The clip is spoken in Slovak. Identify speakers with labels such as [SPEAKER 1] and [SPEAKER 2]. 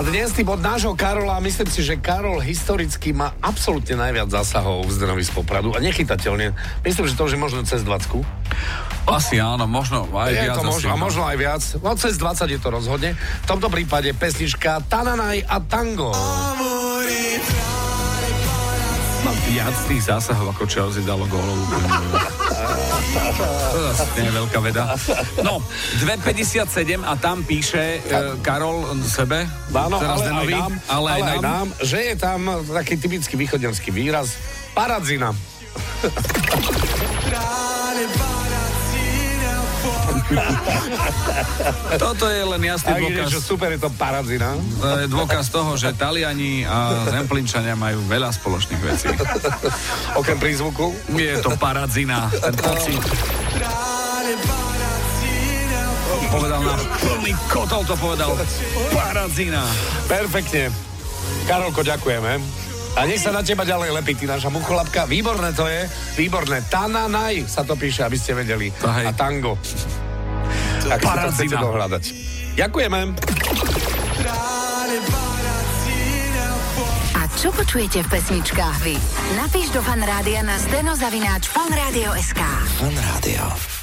[SPEAKER 1] dnes tým od nášho Karola, myslím si, že Karol historicky má absolútne najviac zásahov v Zdenovi z Popradu a nechytateľne. Myslím, že to už je možno cez 20.
[SPEAKER 2] Asi áno, možno aj
[SPEAKER 1] je
[SPEAKER 2] viac.
[SPEAKER 1] to možno, a
[SPEAKER 2] asi, no.
[SPEAKER 1] možno aj viac. No cez 20 je to rozhodne. V tomto prípade pesnička Tananaj a Tango.
[SPEAKER 2] Mám viac tých zásahov, ako Chelsea dalo gólov. To zase nie je veľká veda. No, 2,57 a tam píše e, Karol sebe,
[SPEAKER 1] Áno,
[SPEAKER 2] teraz
[SPEAKER 1] ale, aj nám,
[SPEAKER 2] ale, aj nám.
[SPEAKER 1] že je tam taký typický východňarský výraz paradzina.
[SPEAKER 2] Toto je len jasný
[SPEAKER 1] ide,
[SPEAKER 2] dôkaz,
[SPEAKER 1] že super je to paradzina.
[SPEAKER 2] to je dôkaz toho, že Taliani a Zemplinčania majú veľa spoločných vecí.
[SPEAKER 1] Okrem prízvuku.
[SPEAKER 2] Je to paradzina, ten pocit. Povedal na plný kotol to povedal. Paradzina.
[SPEAKER 1] Perfektne. Karolko, ďakujeme. A nech sa na teba ďalej lepí, ty naša mucholapka. Výborné to je, výborné. Tananaj sa to píše, aby ste vedeli.
[SPEAKER 2] To hej.
[SPEAKER 1] A tango. Tak si to chcete dohľadať. Ďakujeme.
[SPEAKER 3] A čo počujete v pesničkách vy? Napíš do fanrádia na steno zavináč fanradio.sk.
[SPEAKER 4] Fan Rádio.